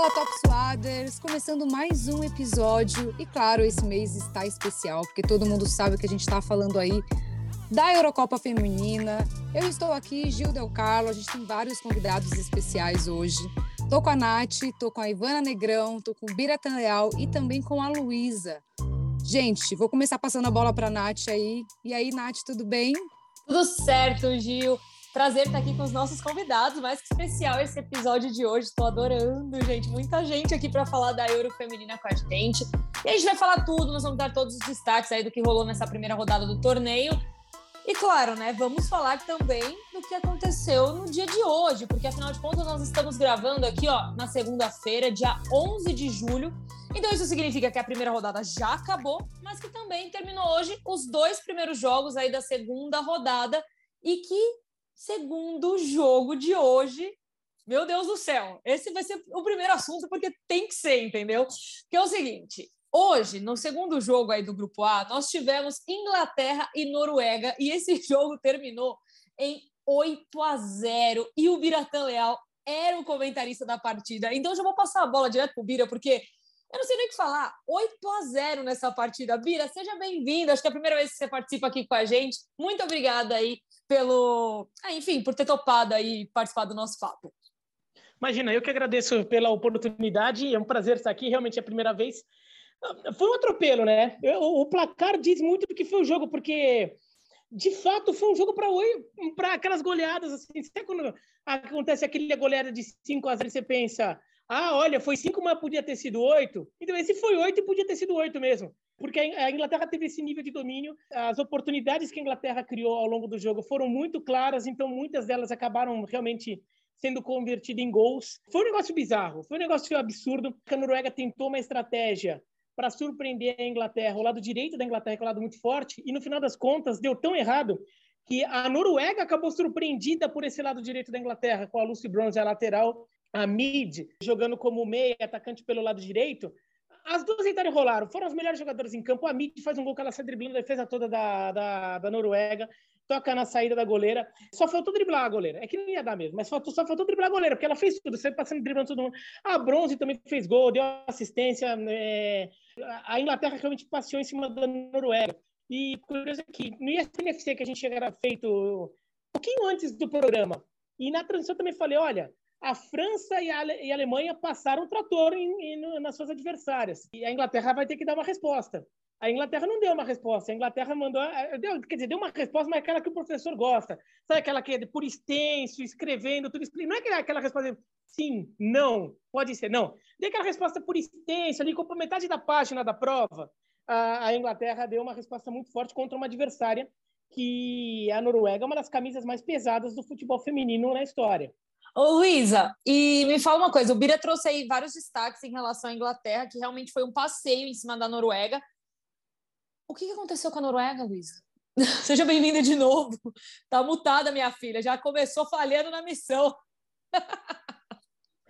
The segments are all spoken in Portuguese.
Fala Top Suaders, começando mais um episódio e claro, esse mês está especial porque todo mundo sabe que a gente está falando aí da Eurocopa Feminina. Eu estou aqui, Gil Del Carlo, a gente tem vários convidados especiais hoje. Tô com a Nath, tô com a Ivana Negrão, tô com o Biratan Leal e também com a Luísa. Gente, vou começar passando a bola para a Nath aí. E aí, Nath, tudo bem? Tudo certo, Gil. Prazer estar aqui com os nossos convidados, mais que especial esse episódio de hoje. Estou adorando, gente. Muita gente aqui para falar da Euro Feminina com a gente. E a gente vai falar tudo, nós vamos dar todos os destaques aí do que rolou nessa primeira rodada do torneio. E claro, né, vamos falar também do que aconteceu no dia de hoje, porque afinal de contas nós estamos gravando aqui, ó, na segunda-feira, dia 11 de julho. Então isso significa que a primeira rodada já acabou, mas que também terminou hoje os dois primeiros jogos aí da segunda rodada e que segundo jogo de hoje, meu Deus do céu, esse vai ser o primeiro assunto porque tem que ser, entendeu? Que é o seguinte, Hoje, no segundo jogo aí do Grupo A, nós tivemos Inglaterra e Noruega e esse jogo terminou em 8 a 0 e o Biratã Leal era o comentarista da partida. Então já vou passar a bola direto pro Bira, porque eu não sei nem o que falar. 8 a 0 nessa partida. Bira, seja bem-vindo. Acho que é a primeira vez que você participa aqui com a gente. Muito obrigada aí pelo, ah, enfim, por ter topado aí participar do nosso papo. Imagina, eu que agradeço pela oportunidade. É um prazer estar aqui. Realmente é a primeira vez. Foi um atropelo, né? O, placar diz muito do que foi o jogo, porque de fato foi um jogo para aquelas goleadas assim. Sabe quando acontece aquele goleada de 5 a 0 você pensa, ah, olha, foi 5, mas podia ter sido 8. Então esse foi 8 e podia ter sido 8 mesmo. Porque a Inglaterra teve esse nível de domínio, as oportunidades que a Inglaterra criou ao longo do jogo foram muito claras, então muitas delas acabaram realmente sendo convertidas em gols. Foi um negócio bizarro, foi um negócio absurdo. A Noruega tentou uma estratégia para surpreender a Inglaterra, o lado direito da Inglaterra, que é um lado muito forte, e no final das contas deu tão errado que a Noruega acabou surpreendida por esse lado direito da Inglaterra, com a Lucy Bronze a lateral, a mid jogando como meia, atacante pelo lado direito. As duas entraram rolaram, foram as melhores jogadoras em campo. A mid faz um gol que ela sai driblando a defesa toda da, da, da Noruega toca na saída da goleira. Só faltou driblar a goleira. É que não ia dar mesmo, mas faltou, só faltou driblar a goleira, porque ela fez tudo, você passando driblando todo mundo. A Bronze também fez gol, deu assistência. É... A Inglaterra realmente passeou em cima da Noruega. E curioso é que no ISNFC que a gente chegara feito um pouquinho antes do programa, e na transição também falei: olha, a França e a, e a Alemanha passaram o trator em, em, nas suas adversárias. E a Inglaterra vai ter que dar uma resposta. A Inglaterra não deu uma resposta. A Inglaterra mandou, eh, deu, quer dizer, deu uma resposta, mas é aquela que o professor gosta. Sabe aquela que é por extenso, escrevendo, tudo Não é aquela resposta sim, não, pode ser, não. Deu aquela resposta por extenso, ali, com metade da página da prova. A, a Inglaterra deu uma resposta muito forte contra uma adversária que a Noruega é uma das camisas mais pesadas do futebol feminino na história. Ô, Luísa, e me fala uma coisa: o Bira trouxe aí vários destaques em relação à Inglaterra, que realmente foi um passeio em cima da Noruega. O que aconteceu com a Noruega, Luísa? Seja bem-vinda de novo. Tá mutada, minha filha. Já começou falhando na missão.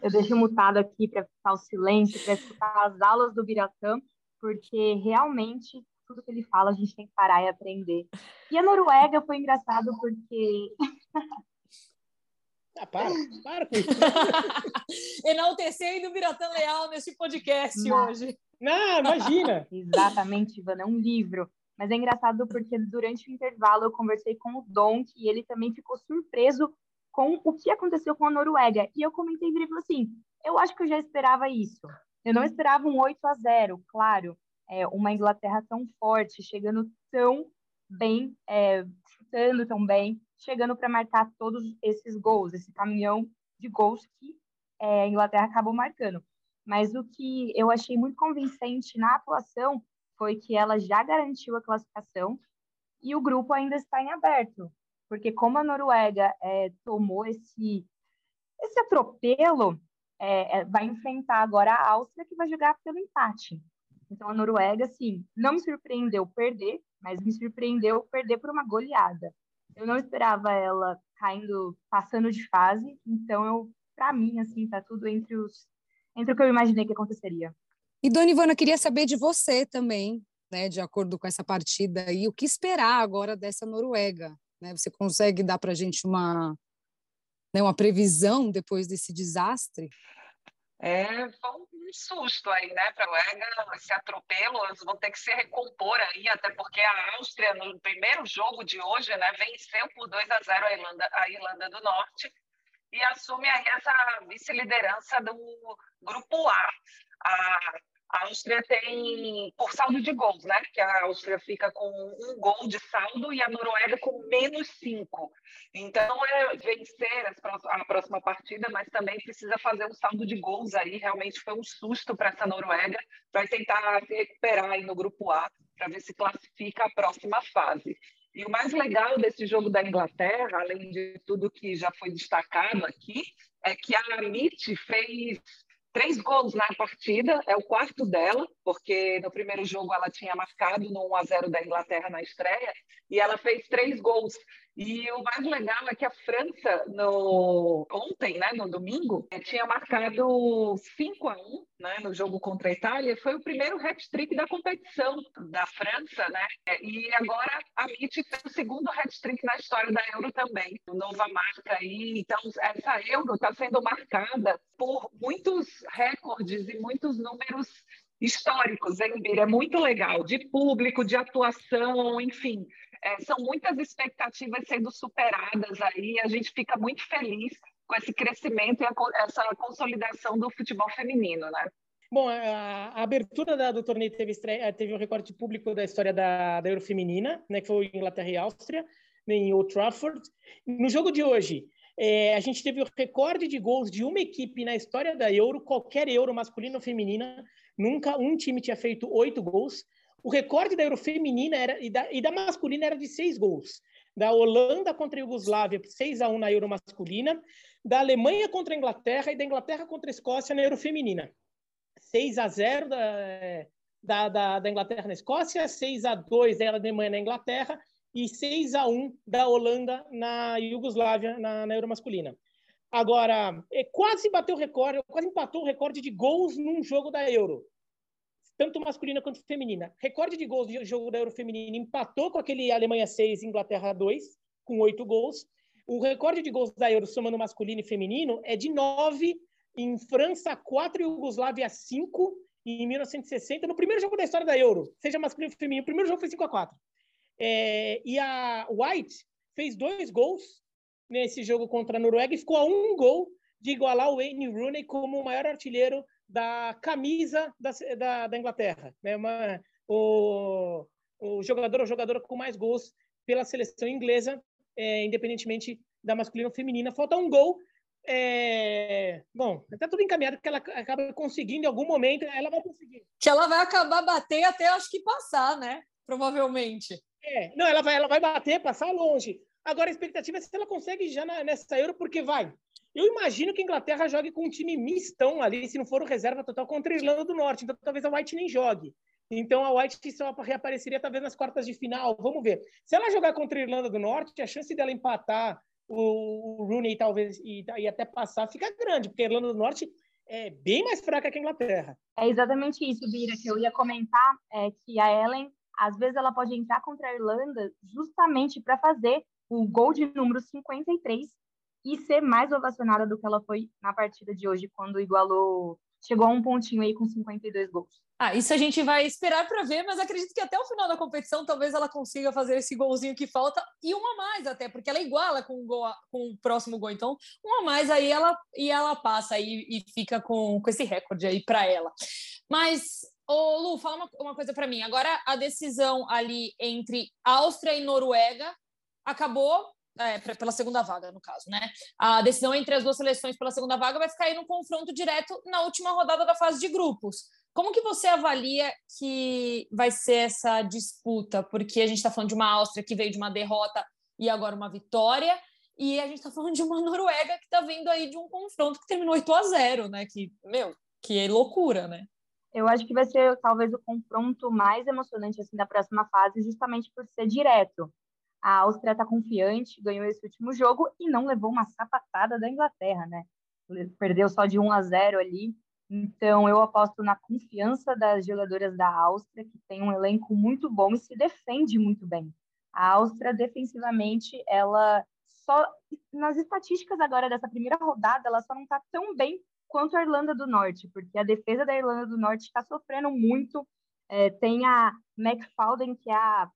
Eu deixo mutado aqui para ficar o silêncio, para escutar as aulas do Biratã, porque realmente tudo que ele fala a gente tem que parar e aprender. E a Noruega foi engraçado porque. Ah, para, para com isso. Enaltecendo Biratã Leal nesse podcast Não. hoje. Não, imagina! Exatamente, Ivana, é um livro. Mas é engraçado porque durante o intervalo eu conversei com o Donk e ele também ficou surpreso com o que aconteceu com a Noruega. E eu comentei e ele falou assim: eu acho que eu já esperava isso. Eu não esperava um 8 a 0, claro. É, uma Inglaterra tão forte, chegando tão bem, é, chutando tão bem, chegando para marcar todos esses gols, esse caminhão de gols que é, a Inglaterra acabou marcando. Mas o que eu achei muito convincente na atuação foi que ela já garantiu a classificação e o grupo ainda está em aberto, porque como a Noruega é, tomou esse esse atropelo, é, é, vai enfrentar agora a Áustria que vai jogar pelo empate. Então a Noruega, sim, não me surpreendeu perder, mas me surpreendeu perder por uma goleada. Eu não esperava ela caindo, passando de fase, então eu, para mim, assim, tá tudo entre os entre o que eu imaginei que aconteceria. E, Dona Ivana, queria saber de você também, né, de acordo com essa partida e o que esperar agora dessa Noruega. Né? Você consegue dar para a gente uma, né, uma previsão depois desse desastre? É, foi susto aí, né, para o EGA, esse atropelo, eles vão ter que se recompor aí, até porque a Áustria, no primeiro jogo de hoje, né, venceu por 2 a 0 a Irlanda, a Irlanda do Norte e assume aí essa vice-liderança do Grupo A. A a Áustria tem por saldo de gols, né? Que a Áustria fica com um gol de saldo e a Noruega com menos cinco. Então é vencer a próxima partida, mas também precisa fazer um saldo de gols aí. Realmente foi um susto para essa Noruega. Vai tentar se recuperar aí no grupo A para ver se classifica a próxima fase. E o mais legal desse jogo da Inglaterra, além de tudo que já foi destacado aqui, é que a Amit fez três gols na partida, é o quarto dela, porque no primeiro jogo ela tinha marcado no 1 a 0 da Inglaterra na estreia, e ela fez três gols. E o mais legal é que a França, no... ontem, né, no domingo, eh, tinha marcado 5 a 1 né, no jogo contra a Itália. Foi o primeiro hat-trick da competição da França, né? E agora a Mitty fez o segundo hat-trick na história da Euro também. Nova marca aí. Então, essa Euro está sendo marcada por muitos recordes e muitos números históricos, hein, Bira? É muito legal, de público, de atuação, enfim. É, são muitas expectativas sendo superadas aí, a gente fica muito feliz com esse crescimento e a, essa consolidação do futebol feminino, né? Bom, a, a abertura da, do torneio teve, estreia, teve um recorde público da história da, da Euro Feminina, né, que foi Inglaterra e Áustria, em Old Trafford. No jogo de hoje, é, a gente teve o recorde de gols de uma equipe na história da Euro, qualquer Euro, masculina ou feminina. Nunca um time tinha feito oito gols. O recorde da Euro feminina era, e, da, e da masculina era de seis gols. Da Holanda contra a Iugoslávia, 6 a 1 na Euro masculina. Da Alemanha contra a Inglaterra e da Inglaterra contra a Escócia na Euro feminina. 6 a 0 da, da, da, da Inglaterra na Escócia, 6 a 2 da Alemanha na Inglaterra e 6 a 1 da Holanda na Iugoslávia, na, na Euro masculina. Agora, é, quase bateu o recorde, quase empatou o recorde de gols num jogo da Euro, tanto masculina quanto feminina. Recorde de gols de jogo da Euro feminina empatou com aquele Alemanha 6, Inglaterra 2, com oito gols. O recorde de gols da Euro, somando masculino e feminino, é de nove em França 4 e Iugoslávia 5 em 1960, no primeiro jogo da história da Euro, seja masculino ou feminino. O primeiro jogo foi 5 a 4 é, e a White fez dois gols nesse jogo contra a Noruega e ficou a um gol de igualar o Wayne Rooney como o maior artilheiro da camisa da, da, da Inglaterra. Né? Uma, o, o jogador, o jogador com mais gols pela seleção inglesa, é, independentemente da masculina ou feminina. Falta um gol. É... Bom, está tudo encaminhado que ela acaba conseguindo em algum momento, ela vai conseguir. Que ela vai acabar bater até acho que passar, né? Provavelmente. É, não, ela vai, ela vai bater, passar longe. Agora a expectativa é se ela consegue já na, nessa Euro, porque vai. Eu imagino que a Inglaterra jogue com um time mistão ali, se não for o reserva total, contra a Irlanda do Norte. Então talvez a White nem jogue. Então a White só reapareceria talvez nas quartas de final. Vamos ver. Se ela jogar contra a Irlanda do Norte, a chance dela empatar o, Rooney talvez e, e até passar fica grande, porque a Irlanda do Norte é bem mais fraca que a Inglaterra. É exatamente isso, Bira, que eu ia comentar, é que a Ellen às vezes ela pode entrar contra a Irlanda justamente para fazer o gol de número 53 e ser mais ovacionada do que ela foi na partida de hoje, quando igualou, chegou a um pontinho aí com 52 gols. Ah, isso a gente vai esperar para ver, mas acredito que até o final da competição talvez ela consiga fazer esse golzinho que falta e um a mais até, porque ela iguala com o, gol, com o próximo gol. Então, um a mais aí ela e ela passa aí e fica com, com esse recorde aí para ela. Mas Ô, Lu, fala uma, uma coisa para mim. Agora, a decisão ali entre Áustria e Noruega acabou é, pela segunda vaga, no caso, né? A decisão entre as duas seleções pela segunda vaga vai ficar aí no confronto direto na última rodada da fase de grupos. Como que você avalia que vai ser essa disputa? Porque a gente está falando de uma Áustria que veio de uma derrota e agora uma vitória, e a gente está falando de uma Noruega que está vindo aí de um confronto que terminou 8 a 0, né? Que, meu, que é loucura, né? eu acho que vai ser talvez o confronto mais emocionante assim da próxima fase, justamente por ser direto. A Áustria está confiante, ganhou esse último jogo e não levou uma sapatada da Inglaterra, né? Perdeu só de 1 a 0 ali. Então, eu aposto na confiança das jogadoras da Áustria, que tem um elenco muito bom e se defende muito bem. A Áustria, defensivamente, ela só. Nas estatísticas agora dessa primeira rodada, ela só não está tão bem quanto a Irlanda do Norte, porque a defesa da Irlanda do Norte está sofrendo muito. É, tem a McFauden, que é a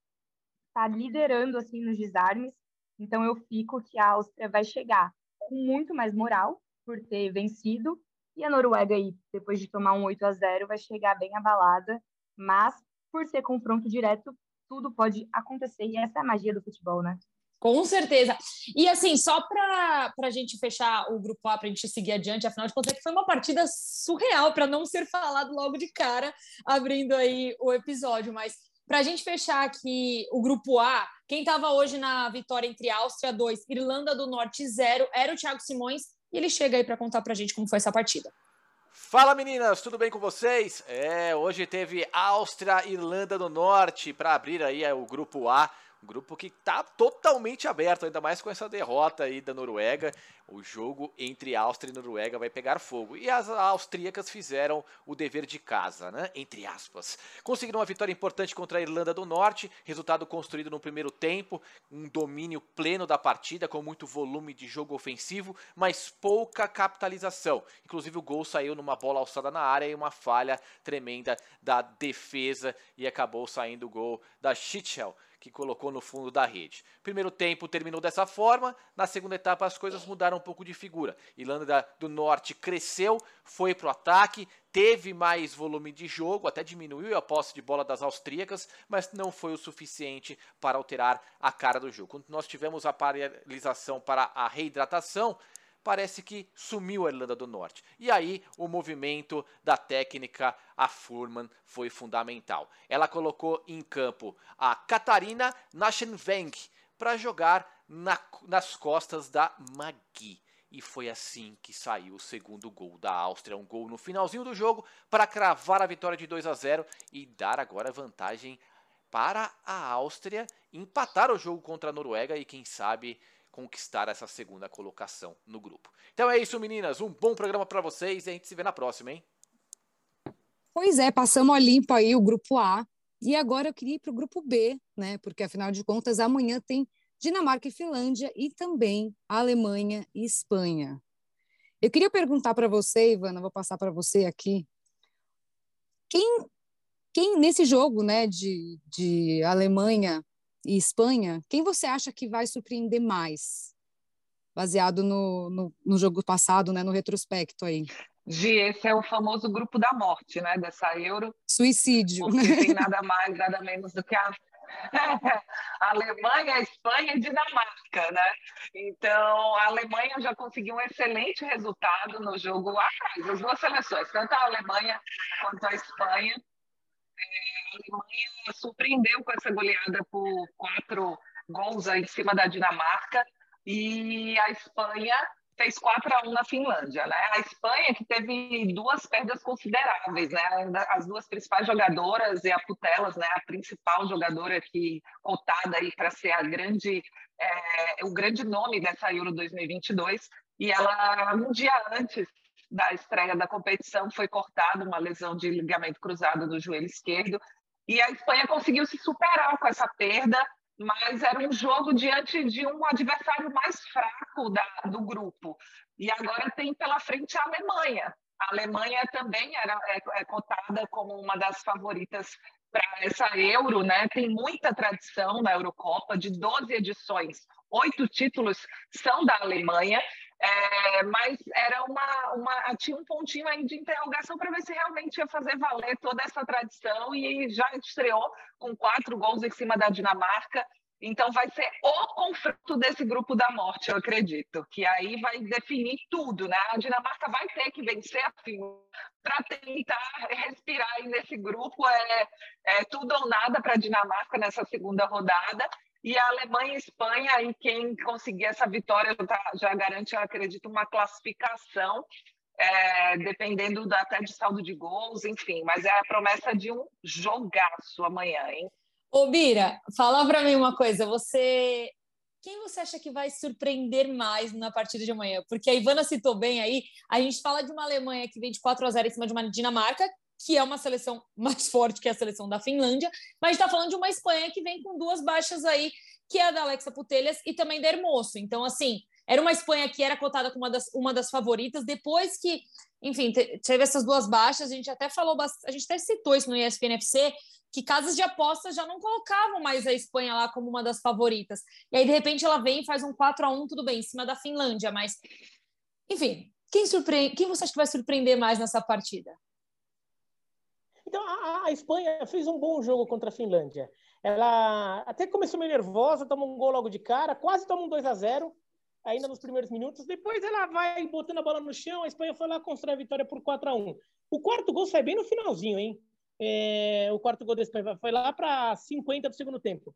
está liderando assim nos desarmes. Então eu fico que a Áustria vai chegar com muito mais moral por ter vencido e a Noruega aí, depois de tomar um 8 a 0, vai chegar bem abalada, mas por ser confronto direto, tudo pode acontecer e essa é a magia do futebol, né? Com certeza. E assim, só para a gente fechar o grupo A, para a gente seguir adiante, afinal de contas, é foi uma partida surreal para não ser falado logo de cara, abrindo aí o episódio. Mas para a gente fechar aqui o grupo A, quem estava hoje na vitória entre Áustria 2, Irlanda do Norte 0, era o Thiago Simões, e ele chega aí para contar para a gente como foi essa partida. Fala meninas, tudo bem com vocês? É, hoje teve Áustria, Irlanda do Norte para abrir aí o grupo A. Grupo que está totalmente aberto, ainda mais com essa derrota aí da Noruega. O jogo entre Áustria e Noruega vai pegar fogo. E as austríacas fizeram o dever de casa, né? Entre aspas. Conseguiram uma vitória importante contra a Irlanda do Norte, resultado construído no primeiro tempo, um domínio pleno da partida, com muito volume de jogo ofensivo, mas pouca capitalização. Inclusive o gol saiu numa bola alçada na área e uma falha tremenda da defesa e acabou saindo o gol da Schichel que colocou no fundo da rede. Primeiro tempo terminou dessa forma, na segunda etapa as coisas mudaram um pouco de figura. Irlanda do Norte cresceu, foi para o ataque, teve mais volume de jogo, até diminuiu a posse de bola das austríacas, mas não foi o suficiente para alterar a cara do jogo. Quando nós tivemos a paralisação para a reidratação, parece que sumiu a Irlanda do Norte. E aí o movimento da técnica, a Furman, foi fundamental. Ela colocou em campo a Katarina Naschenwenk para jogar na, nas costas da Magui. E foi assim que saiu o segundo gol da Áustria. Um gol no finalzinho do jogo para cravar a vitória de 2 a 0 e dar agora vantagem para a Áustria empatar o jogo contra a Noruega e quem sabe conquistar essa segunda colocação no grupo. Então é isso, meninas. Um bom programa para vocês e a gente se vê na próxima, hein? Pois é, passamos a limpo aí o grupo A. E agora eu queria ir para o grupo B, né? Porque afinal de contas, amanhã tem Dinamarca e Finlândia e também Alemanha e Espanha. Eu queria perguntar para você, Ivana, vou passar para você aqui. Quem, quem nesse jogo, né, de, de Alemanha e Espanha, quem você acha que vai surpreender mais? Baseado no, no, no jogo passado, né, no retrospecto aí. Gi, esse é o famoso grupo da morte, né, dessa Euro. Suicídio. Porque tem nada mais, nada menos do que a a Alemanha, a Espanha e Dinamarca, né? Então, a Alemanha já conseguiu um excelente resultado no jogo atrás, as duas seleções, tanto a Alemanha quanto a Espanha Alemanha surpreendeu com essa goleada por quatro gols em cima da Dinamarca e a Espanha fez 4 a 1 na Finlândia, né? A Espanha que teve duas perdas consideráveis, né? As duas principais jogadoras e a Putelas, né? A principal jogadora que cotada aí para ser a grande é, o grande nome dessa Euro 2022 e ela um dia antes da estreia da competição foi cortada uma lesão de ligamento cruzado do joelho esquerdo e a Espanha conseguiu se superar com essa perda, mas era um jogo diante de um adversário mais fraco da, do grupo. E agora tem pela frente a Alemanha. A Alemanha também era é, é cotada como uma das favoritas para essa Euro, né? Tem muita tradição na Eurocopa, de 12 edições, oito títulos são da Alemanha é, mas era uma, uma, tinha um pontinho aí de interrogação para ver se realmente ia fazer valer toda essa tradição e já estreou com quatro gols em cima da Dinamarca. Então vai ser o confronto desse grupo da morte, eu acredito, que aí vai definir tudo, né? A Dinamarca vai ter que vencer a para tentar respirar aí nesse grupo. É, é tudo ou nada para a Dinamarca nessa segunda rodada. E a Alemanha e Espanha, e quem conseguir essa vitória já, já garante, eu acredito, uma classificação, é, dependendo da, até de saldo de gols, enfim. Mas é a promessa de um jogaço amanhã, hein? Ô, Bira, fala para mim uma coisa. Você quem você acha que vai surpreender mais na partida de amanhã? Porque a Ivana citou bem aí, a gente fala de uma Alemanha que vem de 4 a 0 em cima de uma Dinamarca, que é uma seleção mais forte que a seleção da Finlândia, mas está falando de uma Espanha que vem com duas baixas aí, que é a da Alexa Putelhas e também da Hermoso. Então, assim, Era uma Espanha que era cotada como uma das, uma das favoritas, depois que, enfim, teve essas duas baixas, a gente até falou, a gente até citou isso no ESPN FC, que casas de apostas já não colocavam mais a Espanha lá como uma das favoritas. E aí, de repente, ela vem e faz um 4 a 1 tudo bem, em cima da Finlândia, mas, enfim, quem, surpreende, quem você acha que vai surpreender mais nessa partida? Então, a, a, Espanha fez um bom jogo contra a Finlândia. Ela até começou meio nervosa, toma um gol logo de cara, quase toma um 2 a 0 ainda nos primeiros minutos. Depois ela vai botando a bola no chão, a Espanha foi lá constrói a vitória por 4 a 1 O quarto gol sai bem no finalzinho, hein? É, o quarto gol da Espanha foi lá para 50 do segundo tempo.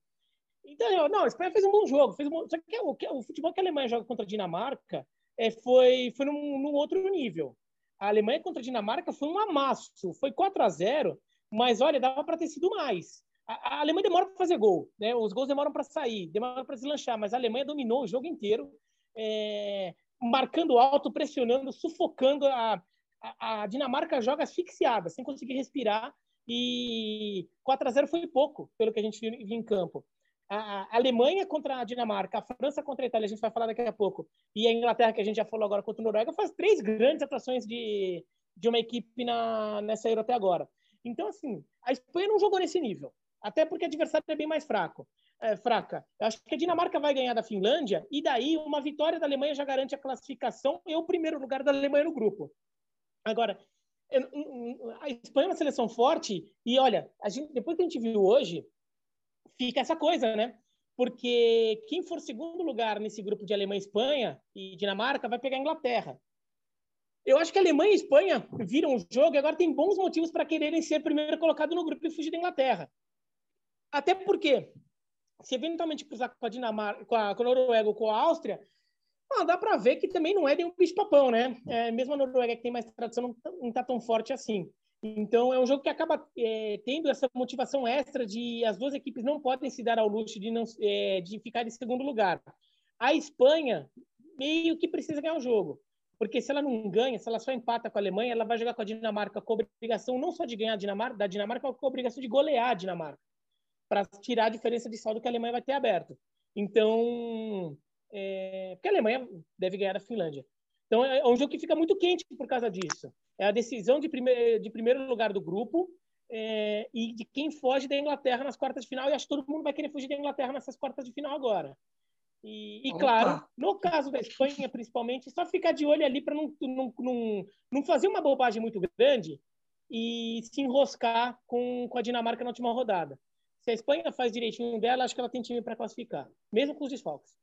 Então, não, a Espanha fez um bom jogo. Fez um bom... Só que o, o, futebol que a Alemanha joga contra a Dinamarca é, foi, foi num, num outro nível. A Alemanha contra a Dinamarca foi um amasso. Foi 4 a 0 mas olha, dava para ter sido mais. A, Alemanha demora para fazer gol, né? Os gols demoram para sair, demoram para deslanchar, mas a Alemanha dominou o jogo inteiro, é, marcando alto, pressionando, sufocando. A, a, a, Dinamarca joga asfixiada, sem conseguir respirar, e 4 a 0 foi pouco, pelo que a gente viu em campo. A, Alemanha contra a Dinamarca, a França contra a Itália, a gente vai falar daqui a pouco, e a Inglaterra, que a gente já falou agora contra a Noruega, faz três grandes atuações de, de uma equipe na, nessa Euro até agora. Então, assim, a Espanha não jogou nesse nível, até porque o adversário é bem mais fraco. É, fraca. Eu acho que a Dinamarca vai ganhar da Finlândia, e daí uma vitória da Alemanha já garante a classificação e o primeiro lugar da Alemanha no grupo. Agora, a Espanha é uma seleção forte, e olha, a gente, depois que a gente viu hoje, fica essa coisa, né? Porque quem for segundo lugar nesse grupo de Alemanha, Espanha e Dinamarca vai pegar a Inglaterra. Eu acho que a Alemanha e a Espanha viram o jogo e agora tem bons motivos para quererem ser primeiro colocado no grupo e fugir da Inglaterra. Até porque, se eventualmente cruzar com a Dinamarca, com a, com a Noruega ou com a Áustria, ah, dá para ver que também não é nenhum bicho-papão, né? É, mesmo a Noruega, que tem mais tradição, não está tão forte assim. Então, é um jogo que acaba é, tendo essa motivação extra de as duas equipes não podem se dar ao luxo de, não, é, de ficar em segundo lugar. A Espanha meio que precisa ganhar o jogo. Porque se ela não ganha, se ela só empata com a Alemanha, ela vai jogar com a Dinamarca com a obrigação não só de ganhar a Dinamarca, da Dinamarca, mas com a obrigação de golear a Dinamarca, para tirar a diferença de saldo que a Alemanha vai ter aberto. Então, é, porque a Alemanha deve ganhar a Finlândia. Então, é, é um jogo que fica muito quente por causa disso. É a decisão de, prime de primeiro lugar do grupo é, e de quem foge da Inglaterra nas quartas de final. E acho que todo mundo vai querer fugir da Inglaterra nessas quartas de final agora. E, e claro, no caso da Espanha, principalmente, só ficar de olho ali para não, não, não, não fazer uma bobagem muito grande e se enroscar com, com a Dinamarca na última rodada. Se a Espanha faz direitinho dela, acho que ela tem time para classificar, mesmo com os desfalques.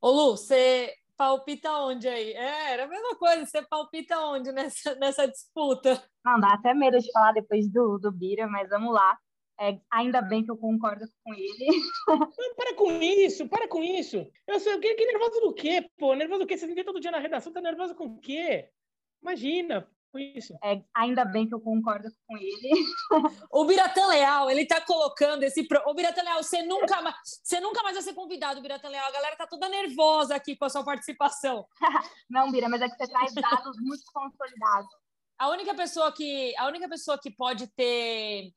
Ô Lu, você palpita onde aí? É, era a mesma coisa, você palpita onde nessa, nessa disputa? Não, dá até medo de falar depois do, do Bira, mas vamos lá. É, ainda bem que eu concordo com ele. para com isso, para com isso. Eu sei, que, que nervoso do quê, pô? Nervoso do quê? Você vem todo dia na redação, tá nervoso com o quê? Imagina, isso. É, ainda bem que eu concordo com ele. o Biratã Leal, ele tá colocando esse. Pro... O Biratã Leal, você nunca, mais... você nunca mais vai ser convidado, Biratã Leal. A galera tá toda nervosa aqui com a sua participação. Não, Bira, mas é que você traz dados muito consolidados. A única pessoa que, a única pessoa que pode ter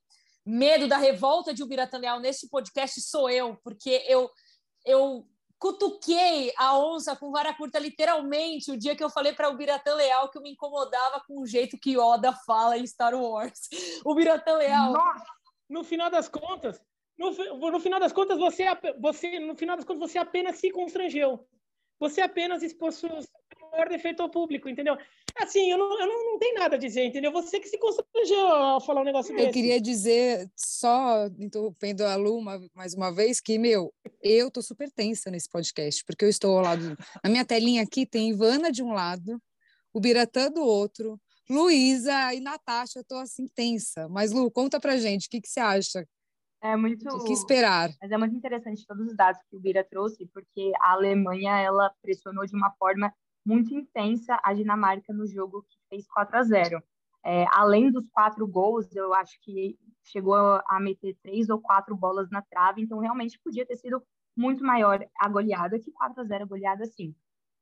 medo da revolta de Ubiratã Leal neste podcast sou eu, porque eu, eu cutuquei a onça com vara curta literalmente o dia que eu falei para o Biratã Leal que eu me incomodava com o jeito que Oda fala em Star Wars. O Biratã Leal. Nossa, no final das contas, no, no final das contas você, você no final das contas você apenas se constrangeu. Você apenas expôs seus maior defeito ao público, entendeu? Assim, eu não, eu não, não tenho nada a dizer, entendeu? Você que se constrangeu ao falar um negócio desse. Eu queria dizer, só interrompendo a Lu uma, mais uma vez, que, meu, eu tô super tensa nesse podcast, porque eu estou ao lado. Na minha telinha aqui tem Ivana de um lado, o Biratã do outro, Luísa e Natasha, eu tô assim tensa. Mas, Lu, conta pra gente, o que, que você acha? É muito. O que esperar? Mas é muito interessante todos os dados que o Bira trouxe, porque a Alemanha ela pressionou de uma forma muito intensa a Dinamarca no jogo que fez 4 a 0. É, além dos quatro gols, eu acho que chegou a meter três ou quatro bolas na trave, então realmente podia ter sido muito maior a goleada que 4 a 0 a goleada sim.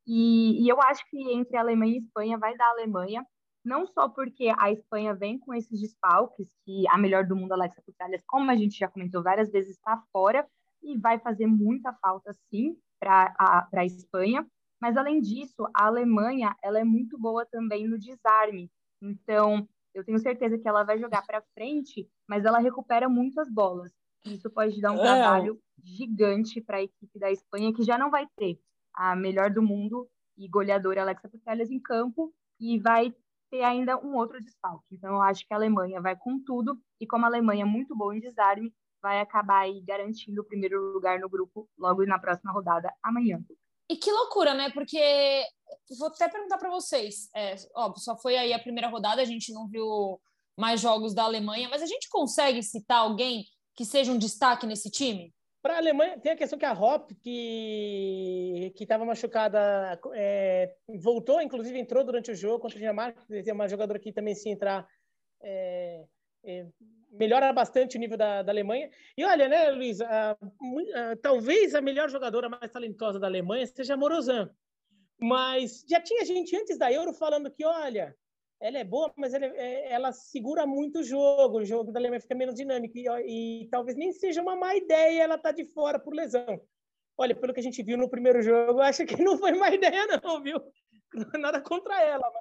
E, e, eu acho que entre Alemanha e Espanha vai dar a Alemanha, não só porque a Espanha vem com esses desfalques, que a melhor do mundo, Alexa Putellas, como a gente já comentou várias vezes, está fora e vai fazer muita falta sim para a Espanha, Mas além disso, a Alemanha, ela é muito boa também no desarme. Então, eu tenho certeza que ela vai jogar para frente, mas ela recupera muitas bolas. Isso pode dar um é. trabalho gigante para a equipe da Espanha, que já não vai ter a melhor do mundo e goleadora Alexa Putellas em campo, e vai ter ainda um outro desfalque. Então, eu acho que a Alemanha vai com tudo, e como a Alemanha é muito boa em desarme, vai acabar aí garantindo o primeiro lugar no grupo logo na próxima rodada, amanhã. E que loucura, né? Porque vou até perguntar para vocês. É, só foi aí a primeira rodada, a gente não viu mais jogos da Alemanha, mas a gente consegue citar alguém que seja um destaque nesse time? Para a Alemanha, tem a questão que a Hop, que estava machucada, é, voltou, inclusive entrou durante o jogo contra a Dinamarca, tem uma jogadora que também, se entrar, é, é, melhora bastante o nível da, da Alemanha. E olha, né, Luiz, a, a, talvez a melhor jogadora mais talentosa da Alemanha seja a Morozan. Mas já tinha gente antes da Euro falando que, olha, ela é boa, mas ela, é, ela segura muito o jogo, o jogo da Alemanha fica menos dinâmico e, e talvez nem seja uma má ideia ela estar tá de fora por lesão. Olha, pelo que a gente viu no primeiro jogo, acho que não foi má ideia não, viu? Nada contra ela,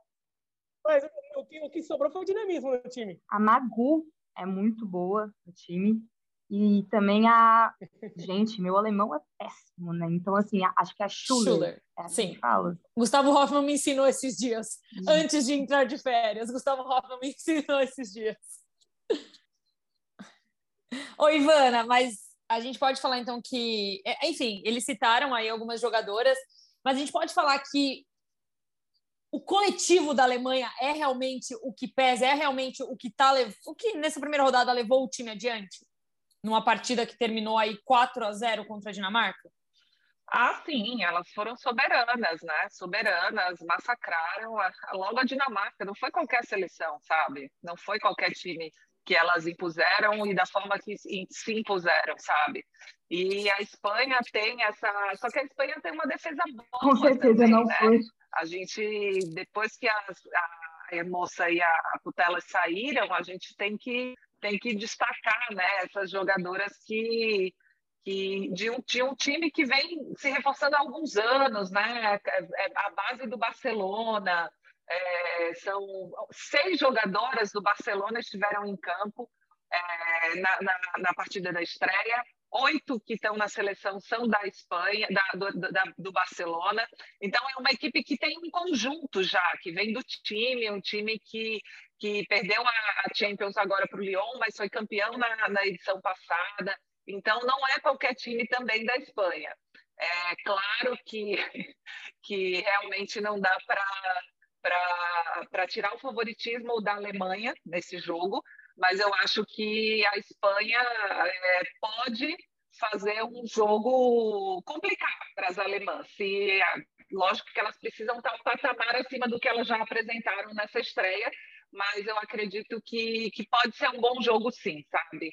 mas, mas o, que, o que sobrou foi o dinamismo no time. A Magu é muito boa no time. E também a. Gente, meu alemão é péssimo, né? Então, assim, acho que a Schuller. Schuller. É assim Sim. Fala. Gustavo Hoffman me ensinou esses dias, antes de entrar de férias. Gustavo Hoffman me ensinou esses dias. Oi, Ivana, mas a gente pode falar então que. É, enfim, eles citaram aí algumas jogadoras, mas a gente pode falar que o coletivo da Alemanha é realmente o que pesa, é realmente o que tá o que nessa primeira rodada levou o time adiante? numa partida que terminou aí 4 a 0 contra a Dinamarca? Ah, sim, elas foram soberanas, né? Soberanas, massacraram a, logo a Dinamarca. Não foi qualquer seleção, sabe? Não foi qualquer time que elas impuseram e da forma que se impuseram, sabe? E a Espanha tem essa. Só que a Espanha tem uma defesa boa. Com certeza também, não né? foi. A gente, depois que as, a, moça e a, a Putela saíram, a gente tem que tem que destacar né, essas jogadoras que, que de, um, de um time que vem se reforçando há alguns anos, né? É, a base do Barcelona. É, são seis jogadoras do Barcelona estiveram em campo é, na, na, na, partida da estreia. Oito que estão na seleção são da Espanha, da, do, da, do Barcelona. Então, é uma equipe que tem um conjunto já, que vem do time, um time que que perdeu a Champions agora para o Lyon, mas foi campeão na, na edição passada. Então, não é qualquer time também da Espanha. É claro que, que realmente não dá para tirar o favoritismo da Alemanha nesse jogo, mas eu acho que a Espanha é, pode fazer um jogo complicado para as alemãs. Se, lógico que elas precisam estar um patamar acima do que elas já apresentaram nessa estreia, mas eu acredito que, que pode ser um bom jogo sim, sabe?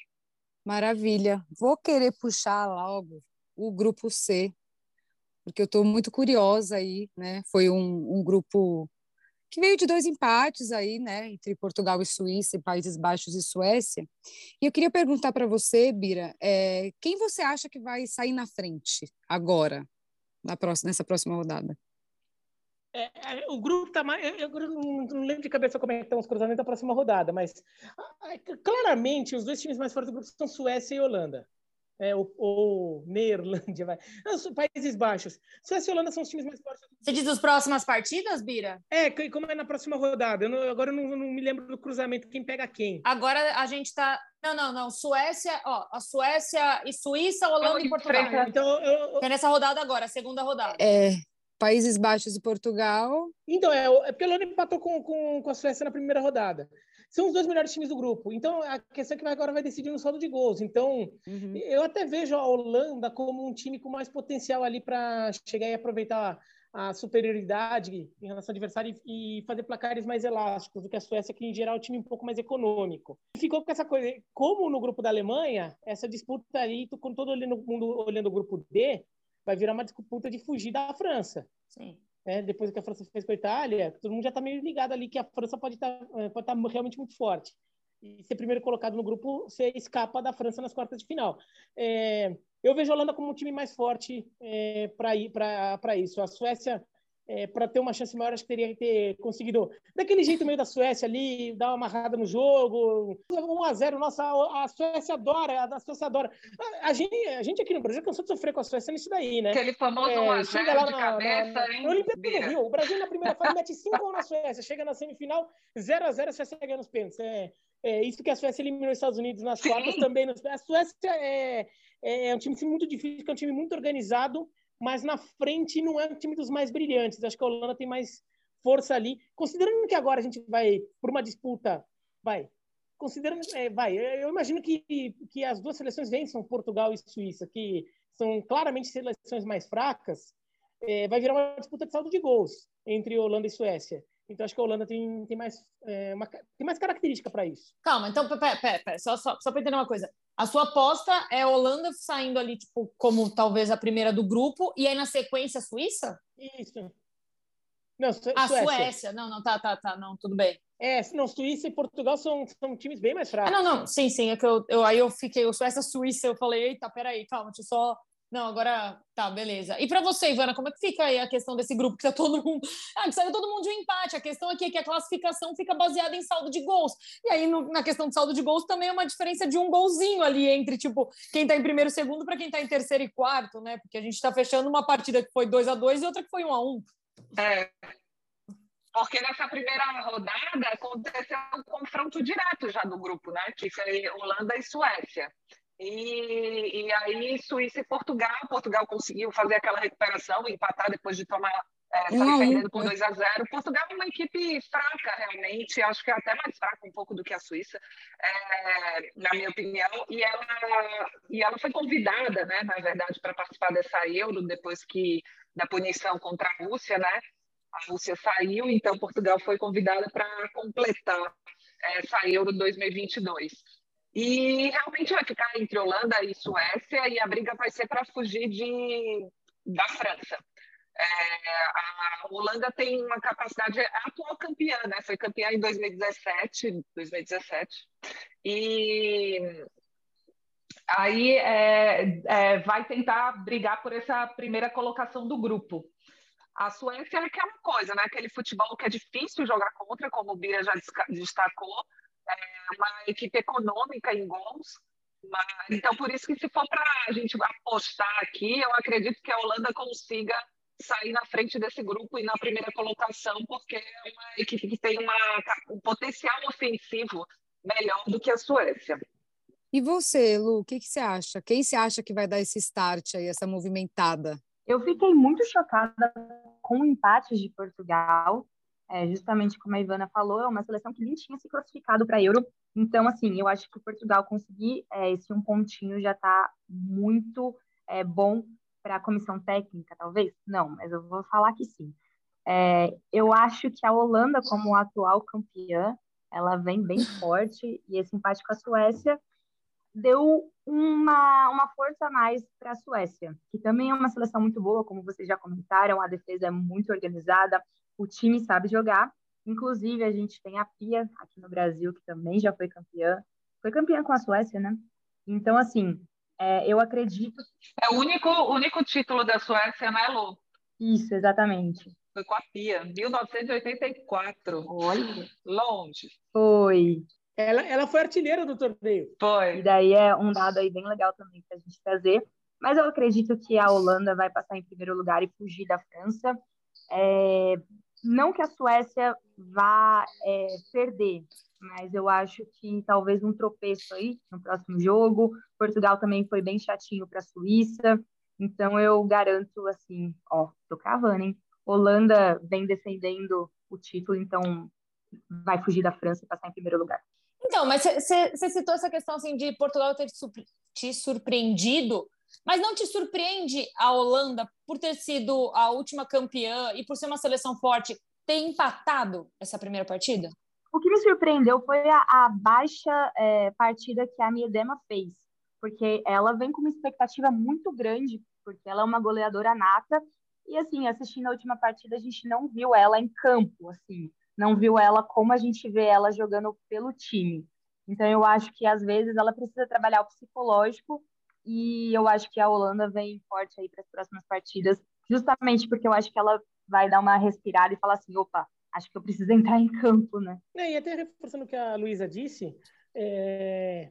Maravilha. Vou querer puxar logo o grupo C, porque eu estou muito curiosa aí, né? Foi um, um, grupo que veio de dois empates aí, né? Entre Portugal e Suíça, e Países Baixos e Suécia. E eu queria perguntar para você, Bira, é, quem você acha que vai sair na frente agora, na próxima, nessa próxima rodada? É, é, o grupo está mais. Eu, eu não, não, lembro de cabeça como é que estão os cruzamentos da próxima rodada, mas claramente os dois times mais fortes do grupo são Suécia e Holanda. É, ou, ou Neerlândia, vai. Não, Países Baixos. Suécia e Holanda são os times mais fortes. Você diz as próximas partidas, Bira? É, como é na próxima rodada. Eu não, agora eu não, não, me lembro do cruzamento, quem pega quem. Agora a gente está. Não, não, não. Suécia, ó, a Suécia e Suíça, Holanda e Portugal. Então, eu, eu... É nessa rodada agora, a segunda rodada. É. Países Baixos e Portugal. Então, é, é porque a Holanda empatou com, com, com a Suécia na primeira rodada. São os dois melhores times do grupo. Então, a questão é que agora vai decidir no saldo de gols. Então, uhum. eu até vejo a Holanda como um time com mais potencial ali para chegar e aproveitar a superioridade em relação ao adversário e fazer placares mais elásticos do que a Suécia, que em geral é um time um pouco mais econômico. Ficou com essa coisa, como no grupo da Alemanha, essa disputa aí, com todo mundo olhando o grupo D, vai virar uma disputa de fugir da França. Sim. É, depois que a França fez com a Itália, todo mundo já está meio ligado ali que a França pode estar tá, é, pode tá realmente muito forte. E ser primeiro colocado no grupo, você escapa da França nas quartas de final. É, eu vejo a Holanda como um time mais forte é, para isso. A Suécia é, para ter uma chance maior, acho que teria que ter conseguido, daquele jeito meio da Suécia ali, dar uma amarrada no jogo. 1 a 0 nossa, a Suécia adora, a Suécia adora. A, a, gente, a gente aqui no Brasil cansou de sofrer com a Suécia nisso daí, né? Aquele famoso é, 1 a 0 lá de na, cabeça, na, hein? No Rio, o Brasil na primeira fase mete 5 na Suécia, chega na semifinal, 0 a 0 a Suécia ganha nos pênaltis. É, é isso que a Suécia eliminou os Estados Unidos nas quartas também. A Suécia é, é um time muito difícil, é um time muito organizado, mas na frente não é um time dos mais brilhantes. Acho que a Holanda tem mais força ali. Considerando que agora a gente vai por uma disputa, vai, considerando, é, vai, eu imagino que, que as duas seleções vençam Portugal e Suíça, que são claramente seleções mais fracas, é, vai virar uma disputa de saldo de gols entre Holanda e Suécia. Então acho que a Holanda tem, tem, mais, é, uma, tem mais característica para isso. Calma, então, pera, pera, pera, só, só, só para entender uma coisa. A sua aposta é a Holanda saindo ali, tipo, como talvez a primeira do grupo, e aí na sequência a Suíça? Isso. Não, Su a Suécia. Suécia. Não, não, tá, tá, tá, não, tudo bem. É, não, Suíça e Portugal são, são times bem mais fracos. Ah, não, não, sim, sim, é que eu, eu aí eu fiquei, o Suécia, Suíça, eu falei, eita, peraí, calma, deixa eu só não, agora tá, beleza. E para você, Ivana, como é que fica aí a questão desse grupo que tá todo mundo. Ah, que saiu todo mundo de um empate. A questão aqui é que a classificação fica baseada em saldo de gols. E aí, no, na questão de saldo de gols, também é uma diferença de um golzinho ali entre, tipo, quem tá em primeiro e segundo para quem tá em terceiro e quarto, né? Porque a gente tá fechando uma partida que foi 2 a 2 e outra que foi 1 um a 1 um. É. Porque nessa primeira rodada aconteceu um confronto direto já do grupo, né? Que foi Holanda e Suécia. E, e aí, Suíça e Portugal. Portugal conseguiu fazer aquela recuperação, empatar depois de tomar é, sair perdendo por 2 a 0 Portugal é uma equipe fraca, realmente, acho que é até mais fraca um pouco do que a Suíça, é, na minha opinião, e ela, e ela foi convidada, né, na verdade, para participar dessa Euro, depois que da punição contra a Rússia, né, a Rússia saiu, então Portugal foi convidada para completar essa Euro 2022. E realmente vai ficar entre Holanda e Suécia, e a briga vai ser para fugir de, da França. É, a Holanda tem uma capacidade, é atual campeã, né? Foi campeã em 2017, 2017. E aí é, é, vai tentar brigar por essa primeira colocação do grupo. A Suécia é aquela coisa, né? Aquele futebol que é difícil jogar contra, como o Bira já destacou, é uma equipe econômica em gols. Mas, então, por isso que se for para a gente apostar aqui, eu acredito que a Holanda consiga sair na frente desse grupo e na primeira colocação, porque é uma equipe que tem uma, um potencial ofensivo melhor do que a Suécia. E você, Lu, o que, que você acha? Quem você acha que vai dar esse start aí, essa movimentada? Eu fiquei muito chocada com o empate de Portugal é, justamente como a Ivana falou, é uma seleção que nem tinha se classificado para Euro. Então, assim, eu acho que Portugal conseguir é, esse um pontinho já está muito é, bom para a comissão técnica, talvez? Não, mas eu vou falar que sim. É, eu acho que a Holanda, como atual campeã, ela vem bem forte e esse empate com a Suécia deu uma, uma força a mais para a Suécia, que também é uma seleção muito boa, como vocês já comentaram, a defesa é muito organizada, o time sabe jogar. Inclusive, a gente tem a Pia aqui no Brasil, que também já foi campeã. Foi campeã com a Suécia, né? Então, assim, é, eu acredito. É o único, único título da Suécia, né, Lu? Isso, exatamente. Foi com a Pia, 1984. Olha. Longe. Foi. Ela, ela foi artilheira do torneio. Foi. E daí é um dado aí bem legal também para a gente trazer. Mas eu acredito que a Holanda vai passar em primeiro lugar e fugir da França. É, não que a Suécia vá é, perder, mas eu acho que talvez um tropeço aí no próximo jogo. Portugal também foi bem chatinho para a Suíça, então eu garanto assim, ó, tô cravando, hein? Holanda vem defendendo o título, então vai fugir da França e passar em primeiro lugar. Então, mas você citou essa questão assim de Portugal ter te surpreendido. Mas não te surpreende a Holanda, por ter sido a última campeã e por ser uma seleção forte, ter empatado essa primeira partida? O que me surpreendeu foi a, a baixa é, partida que a Miedema fez, porque ela vem com uma expectativa muito grande, porque ela é uma goleadora nata, e assim, assistindo a última partida, a gente não viu ela em campo, assim, não viu ela como a gente vê ela jogando pelo time. Então eu acho que às vezes ela precisa trabalhar o psicológico e eu acho que a Holanda vem forte aí para as próximas partidas, justamente porque eu acho que ela vai dar uma respirada e falar assim, opa, acho que eu preciso entrar em campo, né? É, e até reforçando o que a Luísa disse, é...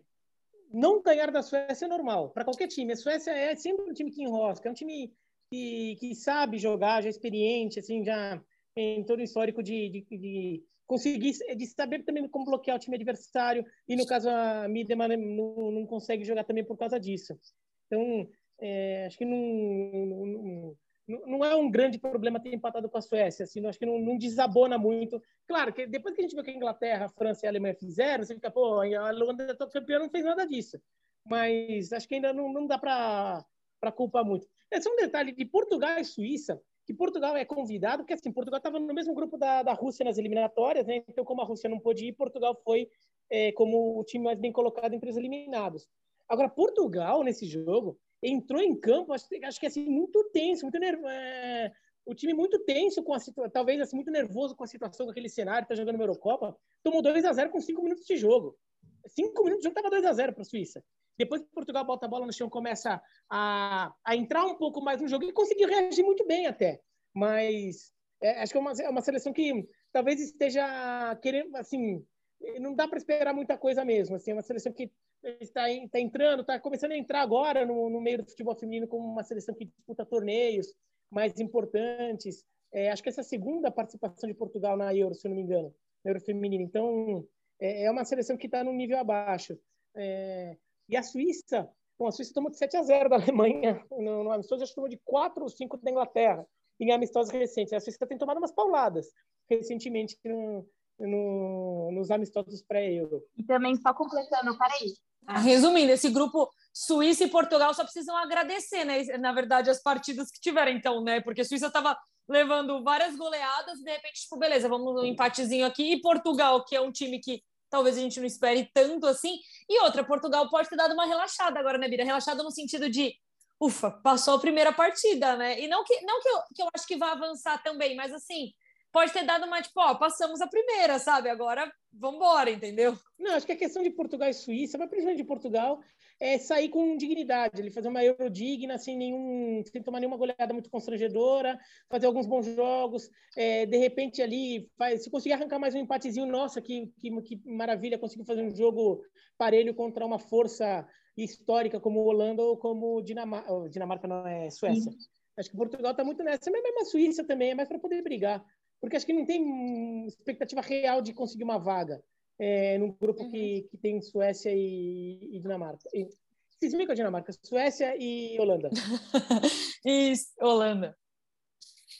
não ganhar da Suécia é normal, para qualquer time. A Suécia é sempre um time que enrosca, é um time que, que sabe jogar, já é experiente, assim, já tem todo o histórico de, de, de conseguir, de saber também como bloquear o time adversário, e no caso a Midema não, não consegue jogar também por causa disso. Então, é, acho que não, não, não, é um grande problema ter empatado com a Suécia, assim, acho que não, não, desabona muito. Claro, que depois que a gente viu que a Inglaterra, a França e a Alemanha fizeram, você fica, pô, a Holanda top campeã não fez nada disso. Mas acho que ainda não, não dá para culpar muito. É um detalhe de Portugal e Suíça, que Portugal é convidado, porque assim, Portugal estava no mesmo grupo da, da Rússia nas eliminatórias, né? então como a Rússia não pôde ir, Portugal foi é, como o time mais bem colocado entre os eliminados. Agora, Portugal, nesse jogo, entrou em campo, acho, acho que assim, muito tenso, muito nervoso. É, o time muito tenso com a talvez assim, muito nervoso com a situação, com aquele cenário, tá jogando uma Eurocopa, tomou 2 a 0 com 5 minutos de jogo. 5 minutos de jogo tava 2 a 0 para a Suíça. Depois que Portugal bota a bola no chão, começa a, a entrar um pouco mais no jogo e conseguiu reagir muito bem até. Mas é, acho que é uma, é uma seleção que talvez esteja querendo, assim, não dá para esperar muita coisa mesmo. Assim, é uma seleção que está, está entrando, está começando a entrar agora no, no, meio do futebol feminino como uma seleção que disputa torneios mais importantes. É, acho que essa é a segunda participação de Portugal na Euro, se eu não me engano, na Euro feminina. Então, é, é uma seleção que está num nível abaixo. É, e a Suíça, bom, a Suíça tomou de 7 a 0 da Alemanha no, no amistoso, acho que tomou de 4 ou 5 da Inglaterra em amistosos recentes. A Suíça tem tomado umas pauladas recentemente no, no, nos amistosos pré-euro. E também, só completando, peraí. Ah, resumindo, esse grupo Suíça e Portugal só precisam agradecer, né? Na verdade, as partidas que tiveram, então, né? Porque a Suíça estava levando várias goleadas e de repente, tipo, beleza, vamos um empatezinho aqui. E Portugal, que é um time que talvez a gente não espere tanto assim. E outra, Portugal pode ter dado uma relaxada agora, né, Bira? Relaxada no sentido de, ufa, passou a primeira partida, né? E não que, não que, eu, que eu acho que vai avançar também, mas assim, pode ter dado uma, tipo, ó, passamos a primeira, sabe? Agora vamos embora, entendeu? Não, acho que a questão de Portugal e Suíça, mas principalmente de Portugal, é sair com dignidade, ele fazer uma Euro digna, sem nenhum, sem tomar nenhuma goleada muito constrangedora, fazer alguns bons jogos, é, de repente ali, faz, se conseguir arrancar mais um empatezinho, nossa, que, que, que maravilha, conseguir fazer um jogo parelho contra uma força histórica como Holanda ou como Dinamarca, oh, Dinamarca não é Suécia. Sim. Acho que Portugal está muito nessa, mas mesmo a Suíça também, é mais para poder brigar, porque acho que não tem expectativa real de conseguir uma vaga é, num grupo uhum. que, que tem Suécia e, e Dinamarca. E, se com a Dinamarca, Suécia e Holanda. Isso, Holanda.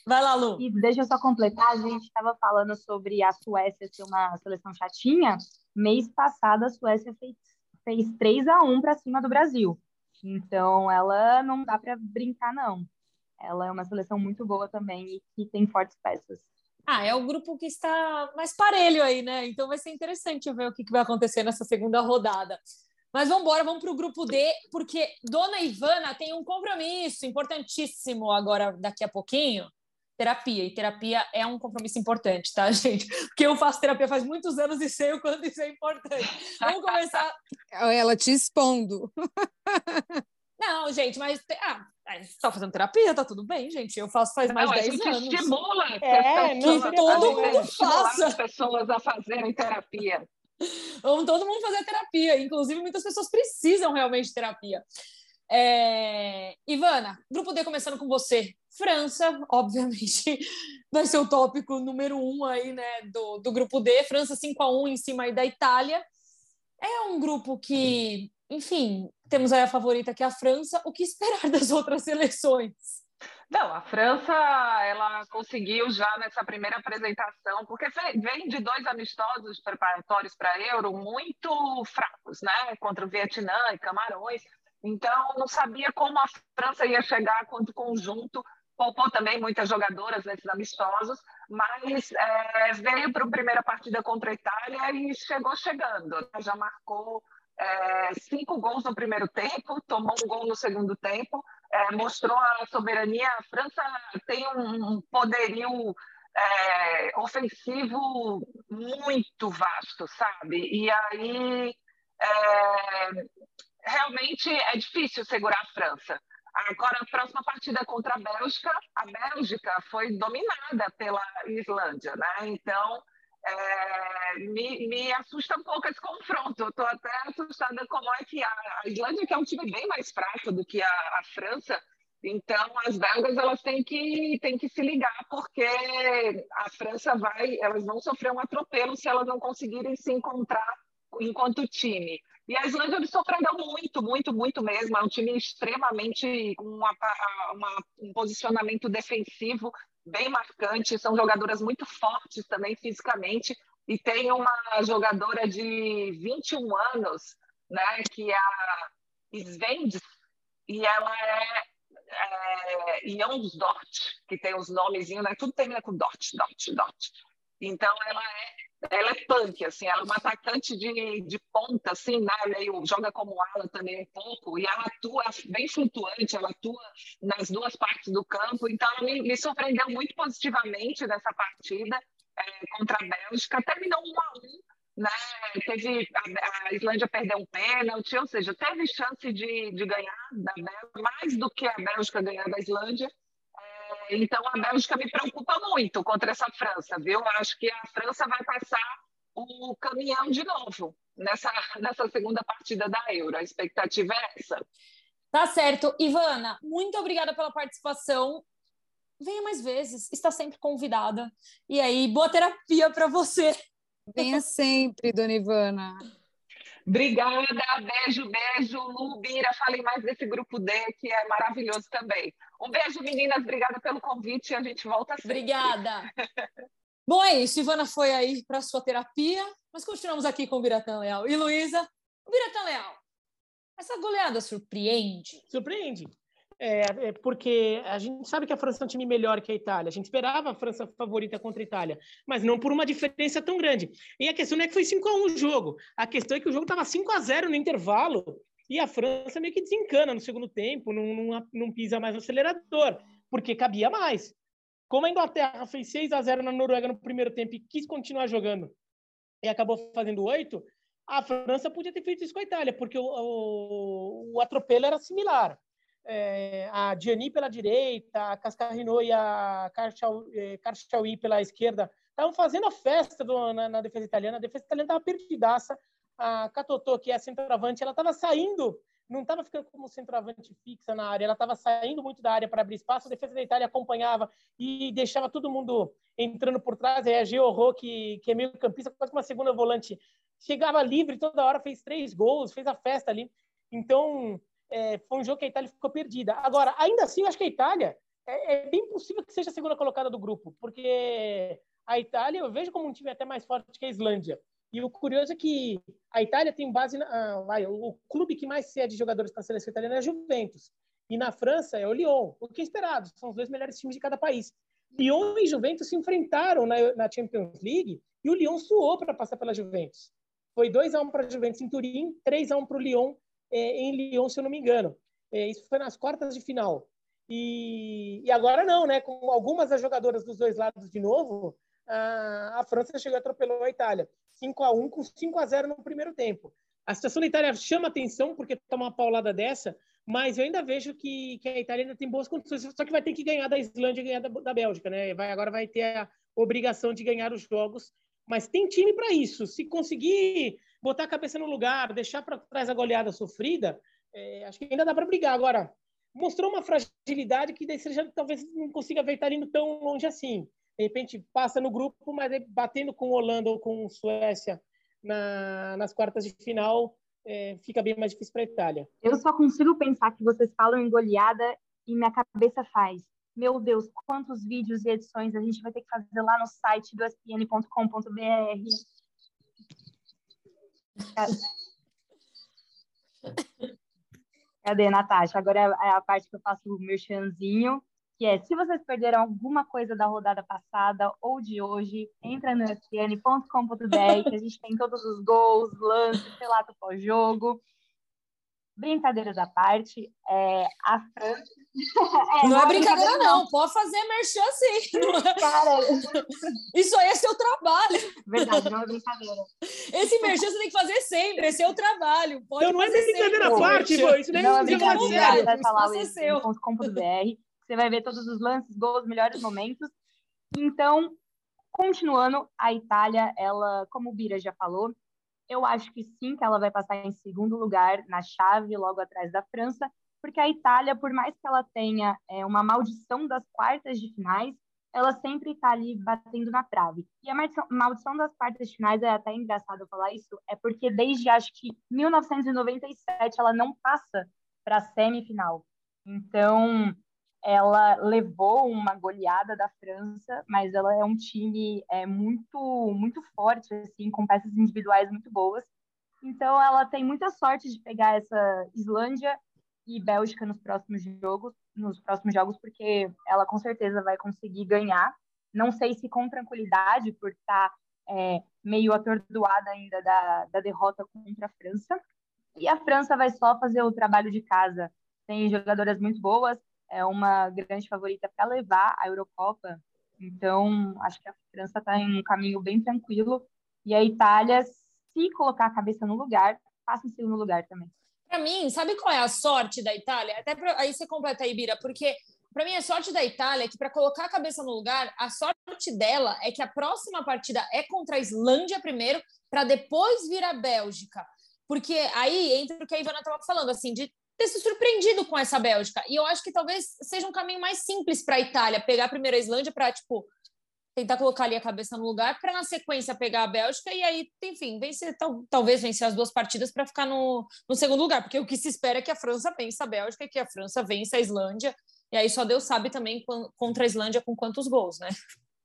Vai lá, Lu. E deixa eu só completar, a gente estava falando sobre a Suécia ser uma seleção chatinha. Mês passado, a Suécia fez, fez 3 a 1 para cima do Brasil. Então, ela não dá para brincar, não. Ela é uma seleção muito boa também e que tem fortes peças. Ah, é o grupo que está mais parelho aí, né? Então vai ser interessante ver o que vai acontecer nessa segunda rodada. Mas vamos embora, vamos para o grupo D, porque Dona Ivana tem um compromisso importantíssimo agora, daqui a pouquinho. Terapia, e terapia é um compromisso importante, tá, gente? Porque eu faço terapia faz muitos anos e sei o quanto isso é importante. Vamos começar. Ela te expondo. Não, gente, mas ah, você está fazendo terapia, tá tudo bem, gente. Eu faço faz mais de 10 anos. estimula é, não, que todo mundo faça. as pessoas a fazerem terapia. Vamos todo mundo fazer terapia. Inclusive, muitas pessoas precisam realmente de terapia. É... Ivana, grupo D começando com você. França, obviamente, vai ser o tópico número um aí, né, do, do grupo D. França 5 a 1 em cima aí da Itália. É um grupo que enfim, temos aí a favorita que é a França. O que esperar das outras seleções? Não, a França ela conseguiu já nessa primeira apresentação, porque vem de dois amistosos preparatórios para Euro muito fracos, né? Contra o Vietnã e Camarões. Então, não sabia como a França ia chegar quanto conjunto. Poupou também muitas jogadoras nesses amistosos, mas é, veio para a primeira partida contra a Itália e chegou chegando. Né? Já marcou é, cinco gols no primeiro tempo, tomou um gol no segundo tempo, é, mostrou a soberania. A França tem um poderio é, ofensivo muito vasto, sabe? E aí é, realmente é difícil segurar a França. Agora, a próxima partida contra a Bélgica, a Bélgica foi dominada pela Islândia, né? Então, é, me, me, assusta um pouco esse confronto. Eu estou até assustada como é que a, a, Islândia, que é um time bem mais fraco do que a, a, França, então as belgas elas têm que, têm que se ligar, porque a França vai, elas vão sofrer um atropelo se elas não conseguirem se encontrar enquanto time. E a Islândia me surpreendeu muito, muito, muito mesmo. É um time extremamente com uma, uma, um posicionamento defensivo bem marcante. São jogadoras muito fortes também fisicamente. E tem uma jogadora de 21 anos, né, que é a Svendes, e ela é, é Jonsdort, que tem os nomezinhos, né? Tudo termina com Dort, Dort, Dort. Então ela é ela é punk, assim, ela é uma atacante de, de ponta, assim, né? Meio, joga como ala também um pouco, e ela atua bem flutuante, ela atua nas duas partes do campo, então ela me, me surpreendeu muito positivamente nessa partida é, contra a Bélgica, terminou um a um, né? Teve, a, a, Islândia perdeu um pênalti, ou seja, teve chance de, de ganhar da Bélgica, mais do que a Bélgica ganhar da Islândia, então a Bélgica me preocupa muito contra essa França, viu? Acho que a França vai passar o caminhão de novo nessa, nessa segunda partida da Euro. A expectativa é essa. Tá certo. Ivana, muito obrigada pela participação. Venha mais vezes, está sempre convidada. E aí, boa terapia para você. Venha sempre, dona Ivana. Obrigada, beijo, beijo. Lu, Bira, falei mais desse grupo D, que é maravilhoso também. Um beijo, meninas, obrigada pelo convite e a gente volta sempre. Obrigada. Bom, é isso. Ivana foi aí para sua terapia, mas continuamos aqui com o Biratã Leal. E Luísa, Biratã Leal, essa goleada surpreende? Surpreende. É, é, porque a gente sabe que a França é um time melhor que a Itália. A gente esperava a França favorita contra a Itália, mas não por uma diferença tão grande. E a questão não é que foi 5 a 1 o jogo. A questão é que o jogo estava 5 a 0 no intervalo e a França meio que desencana no segundo tempo, não, não, não pisa mais no acelerador, porque cabia mais. Como a Inglaterra fez 6 a 0 na Noruega no primeiro tempo e quis continuar jogando e acabou fazendo 8, a França podia ter feito isso com a Itália, porque o, o, o atropelo era similar é, a Gianni pela direita, a Cascarino e a Carchaui pela esquerda estavam fazendo a festa do, na, na, defesa italiana. A defesa italiana estava perdidaça. A Catotô, que é centroavante, ela estava saindo, não estava ficando como centroavante fixa na área, ela estava saindo muito da área para abrir espaço. A defesa da Itália acompanhava e deixava todo mundo entrando por trás. Aí a Georro, que, que é meio campista, quase uma segunda volante, chegava livre toda hora, fez três gols, fez a festa ali. Então, é, foi um jogo que a Itália ficou perdida. Agora, ainda assim, eu acho que a Itália é, é, bem possível que seja a segunda colocada do grupo, porque a Itália eu vejo como um time até mais forte que a Islândia. E o curioso é que a Itália tem base na, ah, vai, o clube que mais cede jogadores para a seleção italiana é a Juventus. E na França é o Lyon, o que é esperado, são os dois melhores times de cada país. Lyon e Juventus se enfrentaram na, na Champions League e o Lyon suou para passar pela Juventus. Foi 2 a 1 para a Juventus em Turim, 3 a 1 para o Lyon em Lyon, se eu não me engano. É, isso foi nas quartas de final. E, e, agora não, né? Com algumas das jogadoras dos dois lados de novo, a, a França chegou e atropelou a Itália. 5 a 1 com 5 a 0 no primeiro tempo. A situação da Itália chama atenção porque toma uma paulada dessa, mas eu ainda vejo que, que a Itália ainda tem boas condições, só que vai ter que ganhar da Islândia e ganhar da, da Bélgica, né? Vai, agora vai ter a obrigação de ganhar os jogos, mas tem time para isso. Se conseguir botar a cabeça no lugar, deixar para trás a goleada sofrida, é, acho que ainda dá para brigar. Agora, mostrou uma fragilidade que daí você já talvez não consiga ver tá indo tão longe assim. De repente passa no grupo, mas batendo com Holanda ou com Suécia na, nas quartas de final, é, fica bem mais difícil para a Itália. Eu só consigo pensar que vocês falam em goleada e minha cabeça faz. Meu Deus, quantos vídeos e edições a gente vai ter que fazer lá no site do espn.com.br Cadê, Natasha? Agora é a parte que eu faço o merchanzinho, que é, se vocês perderam alguma coisa da rodada passada ou de hoje, entra no fn.com.br, que a gente tem todos os gols, lances, relato pós-jogo. Brincadeiras à parte, é, a França É, não é brincadeira, não. não. Pode fazer merchan sim. Cara... Isso aí é seu trabalho. Verdade, não é brincadeira. Esse merchan você tem que fazer sempre. Esse é o trabalho. Pode não, não é brincadeira à parte, pô. Isso nem não é brincadeira. Vai falar o com.br. Você vai ver todos os lances, gols, melhores momentos. Então, continuando, a Itália, ela, como o Bira já falou, eu acho que sim, que ela vai passar em segundo lugar na chave, logo atrás da França, porque a Itália, por mais que ela tenha é, uma maldição das quartas de finais, ela sempre está ali batendo na trave. E a maldição, das quartas de finais, é até engraçado falar isso, é porque desde acho que 1997 ela não passa para a semifinal. Então, ela levou uma goleada da França, mas ela é um time é, muito, muito forte, assim, com peças individuais muito boas. Então, ela tem muita sorte de pegar essa Islândia e Bélgica nos próximos jogos, nos próximos jogos, porque ela com certeza vai conseguir ganhar. Não sei se com tranquilidade, por estar é, meio atordoada ainda da, da derrota contra a França. E a França vai só fazer o trabalho de casa. Tem jogadoras muito boas, é uma grande favorita para levar a Eurocopa. Então, acho que a França está em um caminho bem tranquilo. E a Itália, se colocar a cabeça no lugar, passa em segundo lugar também. Para mim, sabe qual é a sorte da Itália? Até pra, aí você completa aí, Bira, porque para mim a sorte da Itália é que para colocar a cabeça no lugar, a sorte dela é que a próxima partida é contra a Islândia primeiro, para depois vir a Bélgica. Porque aí entra o que a Ivana estava falando, assim, de ter se surpreendido com essa Bélgica. E eu acho que talvez seja um caminho mais simples para a Itália pegar primeiro a Islândia para, tipo, tentar colocar ali a cabeça no lugar para na sequência pegar a Bélgica e aí, enfim, vencer, tal, talvez vencer as duas partidas para ficar no, no segundo lugar, porque o que se espera é que a França vença a Bélgica e que a França vença a Islândia. E aí só Deus sabe também contra a Islândia com quantos gols, né?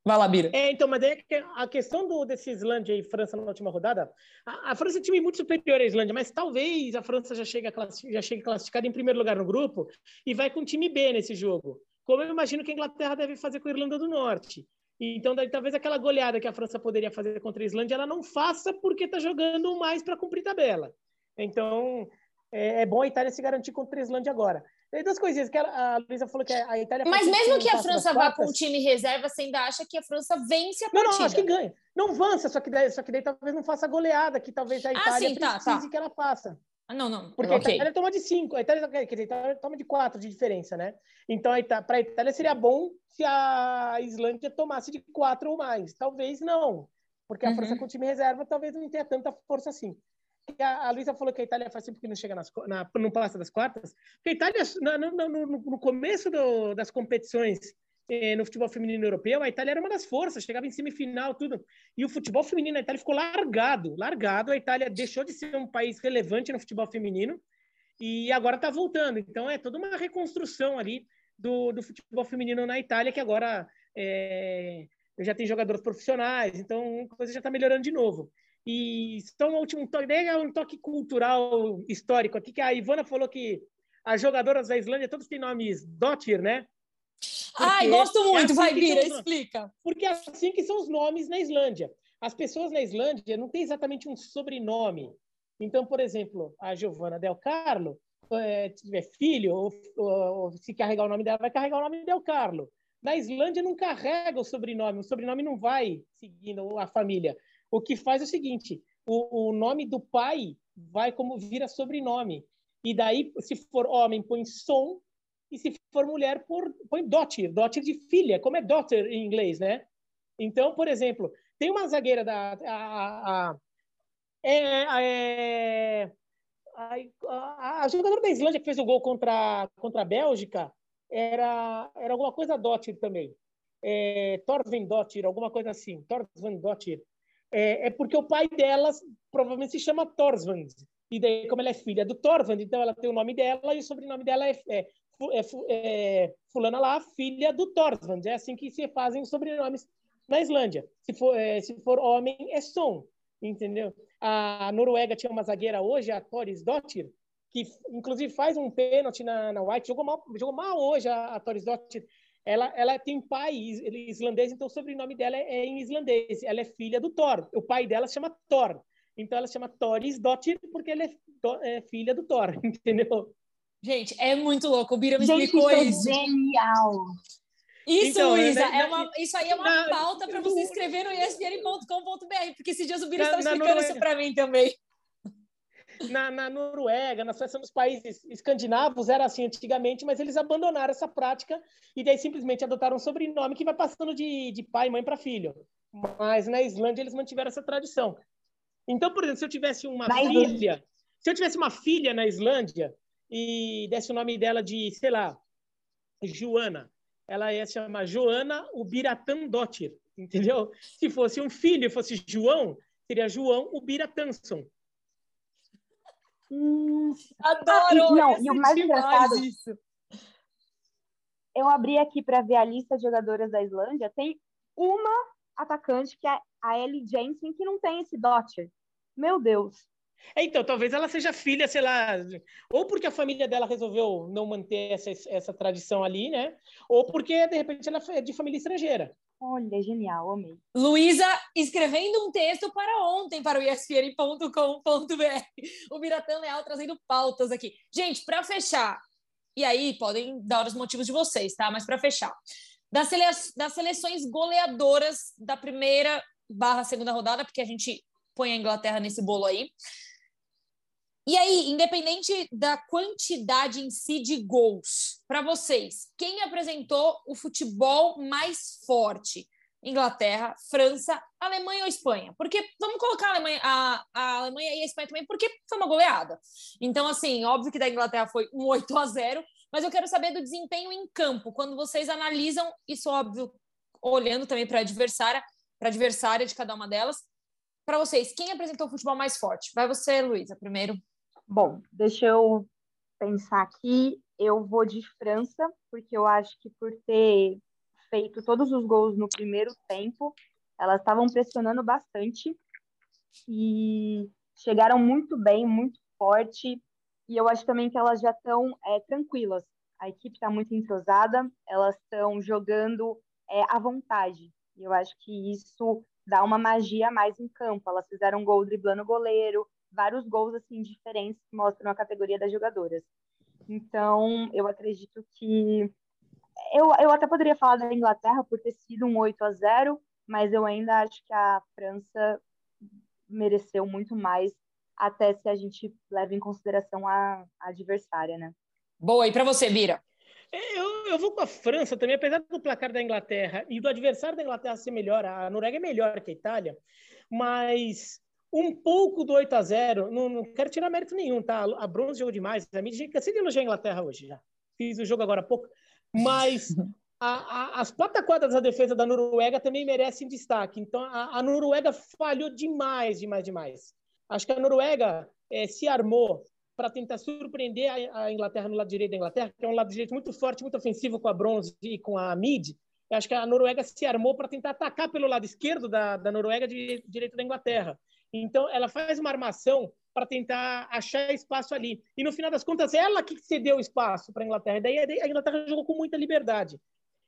Vai lá, Bira. É, então, mas é a questão do, desse Islândia e França na última rodada, a, a, França é um time muito superior à Islândia, mas talvez a França já chegue, já chegue classificada em primeiro lugar no grupo e vai com time B nesse jogo. Como eu imagino que a Inglaterra deve fazer com a Irlanda do Norte. Então, daí, talvez aquela goleada que a França poderia fazer contra a Islândia, ela não faça porque está jogando mais para cumprir tabela. Então, é, é, bom a Itália se garantir contra a Islândia agora. Tem duas coisinhas que a, a Luísa falou que a Itália. Mas mesmo que a França vá com o time reserva, você ainda acha que a França vence a partida? Não, não, acho que ganha. Não avança, só que daí, só que daí talvez não faça goleada, que talvez a ah, Itália ah, sim, tá, precise tá. que ela faça. Ah, não, não. Porque okay. a Itália toma de cinco, a Itália, quer dizer, a Itália toma de quatro de diferença, né? Então, para a Itália seria bom se a Islândia tomasse de quatro ou mais. Talvez não, porque a uhum. França com o time reserva talvez não tenha tanta força assim a, a Luísa falou que a Itália faz tempo que não chega nas, na, não passa das quartas. Porque a Itália, no, no, no, no começo do, das competições eh, no futebol feminino europeu, a Itália era uma das forças, chegava em semifinal, tudo. E o futebol feminino na Itália ficou largado, largado. A Itália deixou de ser um país relevante no futebol feminino e agora está voltando. Então é toda uma reconstrução ali do, do futebol feminino na Itália, que agora é, já tem jogadores profissionais, então a coisa já está melhorando de novo. E só um último toque, é um toque cultural histórico aqui, que a Ivana falou que as jogadoras da Islândia todos têm nomes Dottir, né? Ai, gosto é muito, é assim vai, Vira, explica. Porque é assim que são os nomes na Islândia. As pessoas na Islândia não têm exatamente um sobrenome. Então, por exemplo, a Giovanna Del Carlo, é, tiver filho, ou, ou, se carregar o nome dela, vai carregar o nome Del Carlo. Na Islândia não carrega o sobrenome, o sobrenome não vai seguindo a família. O que faz é o seguinte: o, o nome do pai vai como vira sobrenome. E daí, se for homem, põe som, e se for mulher, por, põe daughter, daughter de filha, como é daughter em inglês, né? Então, por exemplo, tem uma zagueira da. A, a, é, é, a, a, jogadora da Islândia que fez o gol contra, contra a Bélgica era, era alguma coisa Dottir também. É, Dottir, alguma coisa assim. Torven Dottir é, é, porque o pai delas provavelmente se chama Torsvand. E daí, como ela é filha do Torvand, então ela tem o nome dela e o sobrenome dela é, é, é, é fulana lá, filha do Torsvand. É assim que se fazem os sobrenomes na Islândia. Se for, é, se for homem, é Son, entendeu? A Noruega tinha uma zagueira hoje, a Toris Dottir, que inclusive faz um pênalti na, na White, jogou mal, jogou mal hoje a, a Toris Dottir, ela, ela tem pai islandês, então o sobrenome dela é, é, em islandês. Ela é filha do Thor. O pai dela se chama Thor. Então ela se chama Thoris Dottir porque ela é, é filha do Thor, entendeu? Gente, é muito louco. O Bira me Gente, explicou isso é genial. Isso, Então, Luísa, é na- uma, isso aí é uma na- pauta para você no- escrever no espn.com.br, porque esses dias o Bira estava explicando Noruega. isso para mim também. Na, na Noruega, na Suécia, nos países escandinavos, era assim antigamente, mas eles abandonaram essa prática e daí simplesmente adotaram um sobrenome que vai passando de, de pai e mãe para filho. Mas na Islândia eles mantiveram essa tradição. Então, por exemplo, se eu tivesse uma filha, se eu tivesse uma filha na Islândia e desse o nome dela de, sei lá, Joana, ela ia se chamar Joana Ubiratandotir, entendeu? Se fosse um filho fosse João, seria João Ubiratanson. Hum, Adoro! e- não, e o mais engraçado- isso. eu abri aqui para ver a lista de jogadoras da Islândia. Tem uma atacante, que é a Ellie Jensen, que não tem esse dot. Meu Deus. É, Então, talvez ela seja filha, sei lá, ou porque a família dela resolveu não manter essa, essa tradição ali, né? Ou porque, de repente, ela é de família estrangeira. Olha, genial, amei. Luísa escrevendo um texto para ontem para o espn.com.br. O Biratã Leal trazendo pautas aqui. Gente, para fechar, e aí podem dar os motivos de vocês, tá? Mas para fechar, das, sele das seleções goleadoras da primeira barra segunda rodada, porque a gente põe a Inglaterra nesse bolo aí. E aí, independente da quantidade em si de gols, para vocês, quem apresentou o futebol mais forte? Inglaterra, França, Alemanha ou Espanha? Porque vamos colocar a Alemanha, a, a Alemanha e a Espanha também, porque foi uma goleada. Então, assim, óbvio que da Inglaterra foi um 8 a 0, mas eu quero saber do desempenho em campo, quando vocês analisam isso, óbvio, olhando também para a adversária, para adversária de cada uma delas. Para vocês, quem apresentou o futebol mais forte? Vai você, Luísa, primeiro. Bom, deixa eu pensar aqui. Eu vou de França, porque eu acho que por ter feito todos os gols no primeiro tempo, elas estavam pressionando bastante e chegaram muito bem, muito forte. E eu acho também que elas já estão é, tranquilas. A equipe está muito entrosada, elas estão jogando é, à vontade. E eu acho que isso dá uma magia mais em campo. Elas fizeram um gol driblando o goleiro, vários gols assim diferentes que mostram a categoria das jogadoras. Então, eu acredito que eu, eu até poderia falar da Inglaterra por ter sido um 8 a 0, mas eu ainda acho que a França mereceu muito mais, até se a gente leva em consideração a, a adversária, né? Boa, e para você, Bira? Eu, eu vou com a França também, apesar do placar da Inglaterra e do adversário da Inglaterra ser melhor, a Noruega é melhor que a Itália, mas um pouco do 8 a 0 não, não quero tirar mérito nenhum, tá? A Bronze jogou demais, a mídia cansei de elogiar a Inglaterra hoje já. Fiz o jogo agora há pouco, mas a, a, as pataquadas da defesa da Noruega também merecem destaque. Então a, a Noruega falhou demais, demais, demais. Acho que a Noruega é, se armou para tentar surpreender a, Inglaterra no lado direito da Inglaterra, que é um lado direito muito forte, muito ofensivo com a Bronze e com a Mid. Eu acho que a Noruega se armou para tentar atacar pelo lado esquerdo da, da Noruega de direito da Inglaterra. Então, ela faz uma armação para tentar achar espaço ali. E, no final das contas, ela que cedeu espaço para a Inglaterra. E daí a Inglaterra jogou com muita liberdade.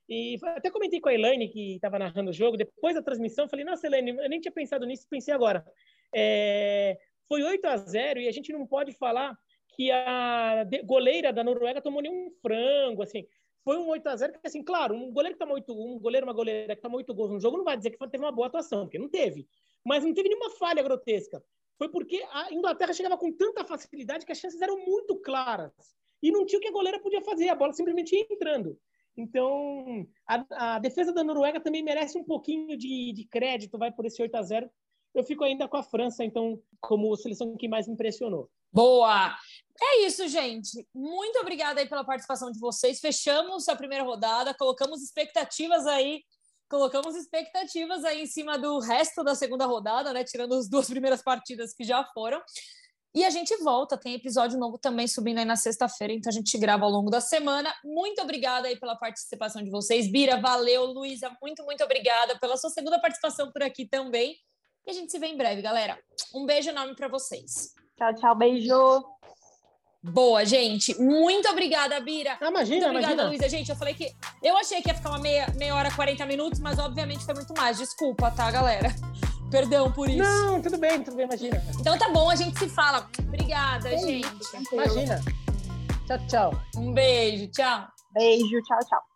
E até comentei com a Elaine, que estava narrando o jogo, depois da transmissão, falei, nossa, Elaine, eu nem tinha pensado nisso, pensei agora. É, foi 8 a 0 e a gente não pode falar que a goleira da Noruega tomou nenhum frango, assim. Foi um 8 a 0 que, assim, claro, um goleiro que toma 8, um goleiro, uma goleira que toma 8 gols no jogo não vai dizer que teve uma boa atuação, porque não teve. Mas não teve nenhuma falha grotesca. Foi porque a Inglaterra chegava com tanta facilidade que as chances eram muito claras. E não tinha o que a goleira podia fazer, a bola simplesmente ia entrando. Então, a, a defesa da Noruega também merece um pouquinho de, de crédito, vai por esse 8 a 0 eu fico ainda com a França, então, como seleção que mais me impressionou. Boa! É isso, gente. Muito obrigada aí pela participação de vocês. Fechamos a primeira rodada, colocamos expectativas aí, colocamos expectativas aí em cima do resto da segunda rodada, né? Tirando as duas primeiras partidas que já foram. E a gente volta, tem episódio novo também subindo aí na sexta-feira, então a gente grava ao longo da semana. Muito obrigada aí pela participação de vocês. Bira, valeu. Luísa, muito, muito obrigada pela sua segunda participação por aqui também. E a gente se vê em breve, galera. Um beijo enorme para vocês. Tchau, tchau, beijo. Boa, gente. Muito obrigada, Bira. Ah, imagina, muito obrigada, imagina. Luísa. Gente, eu falei que. Eu achei que ia ficar uma meia, meia hora, 40 minutos, mas obviamente foi muito mais. Desculpa, tá, galera? Perdão por isso. Não, tudo bem, tudo bem, imagina. Então tá bom, a gente se fala. Obrigada, É gente. Imagina. Tchau, tchau. Um beijo, tchau. Beijo, tchau, tchau.